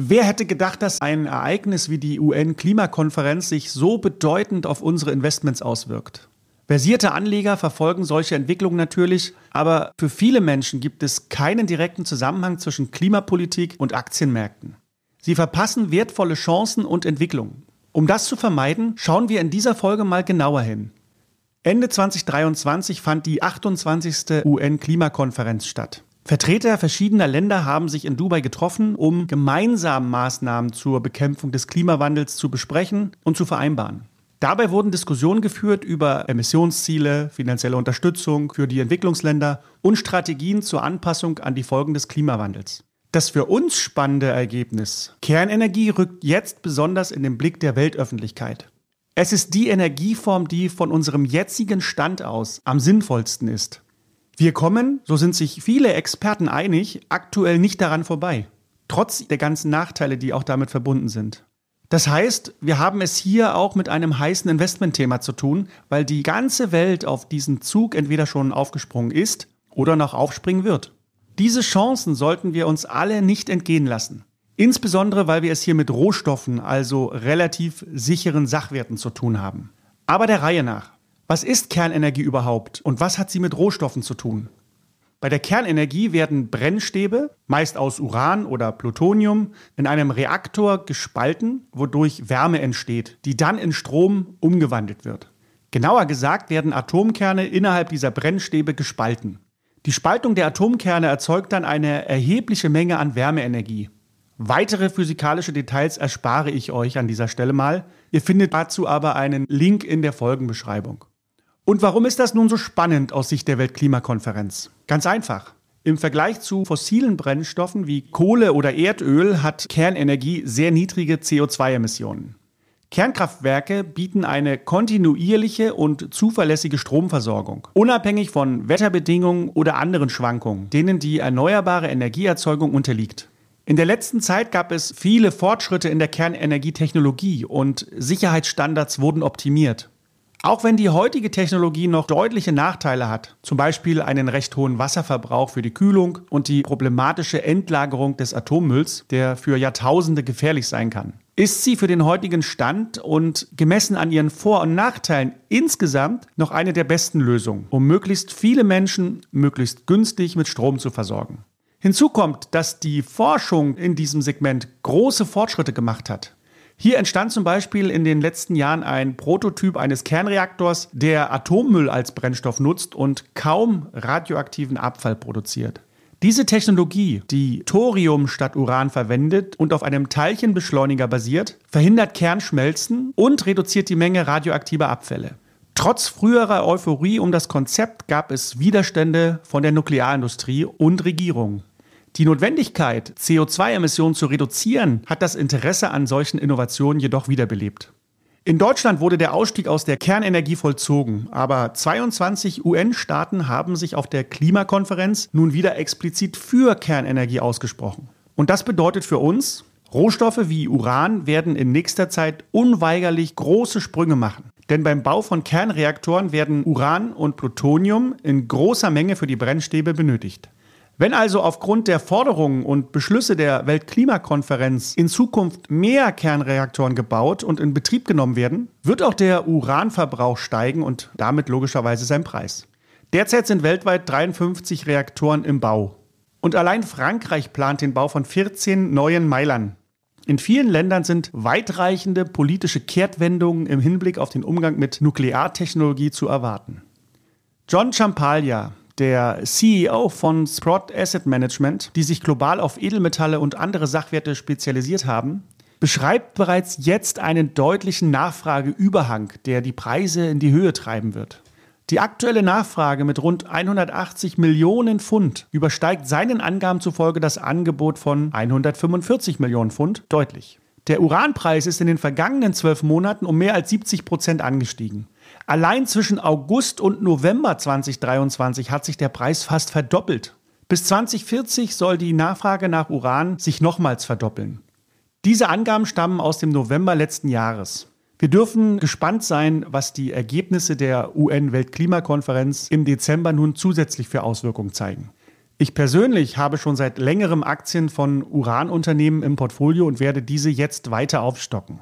Wer hätte gedacht, dass ein Ereignis wie die UN-Klimakonferenz sich so bedeutend auf unsere Investments auswirkt? Versierte Anleger verfolgen solche Entwicklungen natürlich, aber für viele Menschen gibt es keinen direkten Zusammenhang zwischen Klimapolitik und Aktienmärkten. Sie verpassen wertvolle Chancen und Entwicklungen. Um das zu vermeiden, schauen wir in dieser Folge mal genauer hin. Ende 2023 fand die 28. UN-Klimakonferenz statt. Vertreter verschiedener Länder haben sich in Dubai getroffen, um gemeinsam Maßnahmen zur Bekämpfung des Klimawandels zu besprechen und zu vereinbaren. Dabei wurden Diskussionen geführt über Emissionsziele, finanzielle Unterstützung für die Entwicklungsländer und Strategien zur Anpassung an die Folgen des Klimawandels. Das für uns spannende Ergebnis Kernenergie rückt jetzt besonders in den Blick der Weltöffentlichkeit. Es ist die Energieform, die von unserem jetzigen Stand aus am sinnvollsten ist. Wir kommen, so sind sich viele Experten einig, aktuell nicht daran vorbei, trotz der ganzen Nachteile, die auch damit verbunden sind. Das heißt, wir haben es hier auch mit einem heißen Investmentthema zu tun, weil die ganze Welt auf diesen Zug entweder schon aufgesprungen ist oder noch aufspringen wird. Diese Chancen sollten wir uns alle nicht entgehen lassen. Insbesondere, weil wir es hier mit Rohstoffen, also relativ sicheren Sachwerten zu tun haben. Aber der Reihe nach. Was ist Kernenergie überhaupt und was hat sie mit Rohstoffen zu tun? Bei der Kernenergie werden Brennstäbe, meist aus Uran oder Plutonium, in einem Reaktor gespalten, wodurch Wärme entsteht, die dann in Strom umgewandelt wird. Genauer gesagt werden Atomkerne innerhalb dieser Brennstäbe gespalten. Die Spaltung der Atomkerne erzeugt dann eine erhebliche Menge an Wärmeenergie. Weitere physikalische Details erspare ich euch an dieser Stelle mal. Ihr findet dazu aber einen Link in der Folgenbeschreibung. Und warum ist das nun so spannend aus Sicht der Weltklimakonferenz? Ganz einfach. Im Vergleich zu fossilen Brennstoffen wie Kohle oder Erdöl hat Kernenergie sehr niedrige CO2-Emissionen. Kernkraftwerke bieten eine kontinuierliche und zuverlässige Stromversorgung, unabhängig von Wetterbedingungen oder anderen Schwankungen, denen die erneuerbare Energieerzeugung unterliegt. In der letzten Zeit gab es viele Fortschritte in der Kernenergietechnologie und Sicherheitsstandards wurden optimiert. Auch wenn die heutige Technologie noch deutliche Nachteile hat, zum Beispiel einen recht hohen Wasserverbrauch für die Kühlung und die problematische Endlagerung des Atommülls, der für Jahrtausende gefährlich sein kann, ist sie für den heutigen Stand und gemessen an ihren Vor- und Nachteilen insgesamt noch eine der besten Lösungen, um möglichst viele Menschen möglichst günstig mit Strom zu versorgen. Hinzu kommt, dass die Forschung in diesem Segment große Fortschritte gemacht hat. Hier entstand zum Beispiel in den letzten Jahren ein Prototyp eines Kernreaktors, der Atommüll als Brennstoff nutzt und kaum radioaktiven Abfall produziert. Diese Technologie, die Thorium statt Uran verwendet und auf einem Teilchenbeschleuniger basiert, verhindert Kernschmelzen und reduziert die Menge radioaktiver Abfälle. Trotz früherer Euphorie um das Konzept gab es Widerstände von der Nuklearindustrie und Regierungen. Die Notwendigkeit, CO2-Emissionen zu reduzieren, hat das Interesse an solchen Innovationen jedoch wiederbelebt. In Deutschland wurde der Ausstieg aus der Kernenergie vollzogen, aber 22 UN-Staaten haben sich auf der Klimakonferenz nun wieder explizit für Kernenergie ausgesprochen. Und das bedeutet für uns, Rohstoffe wie Uran werden in nächster Zeit unweigerlich große Sprünge machen. Denn beim Bau von Kernreaktoren werden Uran und Plutonium in großer Menge für die Brennstäbe benötigt. Wenn also aufgrund der Forderungen und Beschlüsse der Weltklimakonferenz in Zukunft mehr Kernreaktoren gebaut und in Betrieb genommen werden, wird auch der Uranverbrauch steigen und damit logischerweise sein Preis. Derzeit sind weltweit 53 Reaktoren im Bau. Und allein Frankreich plant den Bau von 14 neuen Meilern. In vielen Ländern sind weitreichende politische Kehrtwendungen im Hinblick auf den Umgang mit Nukleartechnologie zu erwarten. John Champalia, der CEO von Sprott Asset Management, die sich global auf Edelmetalle und andere Sachwerte spezialisiert haben, beschreibt bereits jetzt einen deutlichen Nachfrageüberhang, der die Preise in die Höhe treiben wird. Die aktuelle Nachfrage mit rund 180 Millionen Pfund übersteigt seinen Angaben zufolge das Angebot von 145 Millionen Pfund deutlich. Der Uranpreis ist in den vergangenen zwölf Monaten um mehr als 70 Prozent angestiegen. Allein zwischen August und November 2023 hat sich der Preis fast verdoppelt. Bis 2040 soll die Nachfrage nach Uran sich nochmals verdoppeln. Diese Angaben stammen aus dem November letzten Jahres. Wir dürfen gespannt sein, was die Ergebnisse der UN-Weltklimakonferenz im Dezember nun zusätzlich für Auswirkungen zeigen. Ich persönlich habe schon seit längerem Aktien von Uranunternehmen im Portfolio und werde diese jetzt weiter aufstocken.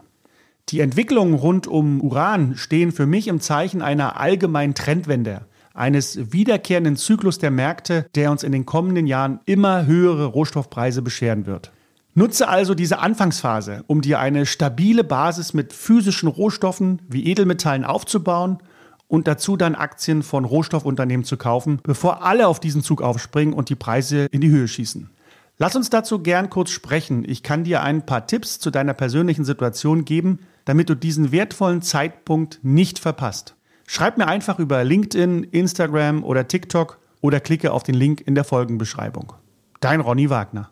Die Entwicklungen rund um Uran stehen für mich im Zeichen einer allgemeinen Trendwende, eines wiederkehrenden Zyklus der Märkte, der uns in den kommenden Jahren immer höhere Rohstoffpreise bescheren wird. Nutze also diese Anfangsphase, um dir eine stabile Basis mit physischen Rohstoffen wie Edelmetallen aufzubauen und dazu dann Aktien von Rohstoffunternehmen zu kaufen, bevor alle auf diesen Zug aufspringen und die Preise in die Höhe schießen. Lass uns dazu gern kurz sprechen. Ich kann dir ein paar Tipps zu deiner persönlichen Situation geben, damit du diesen wertvollen Zeitpunkt nicht verpasst. Schreib mir einfach über LinkedIn, Instagram oder TikTok oder klicke auf den Link in der Folgenbeschreibung. Dein Ronny Wagner.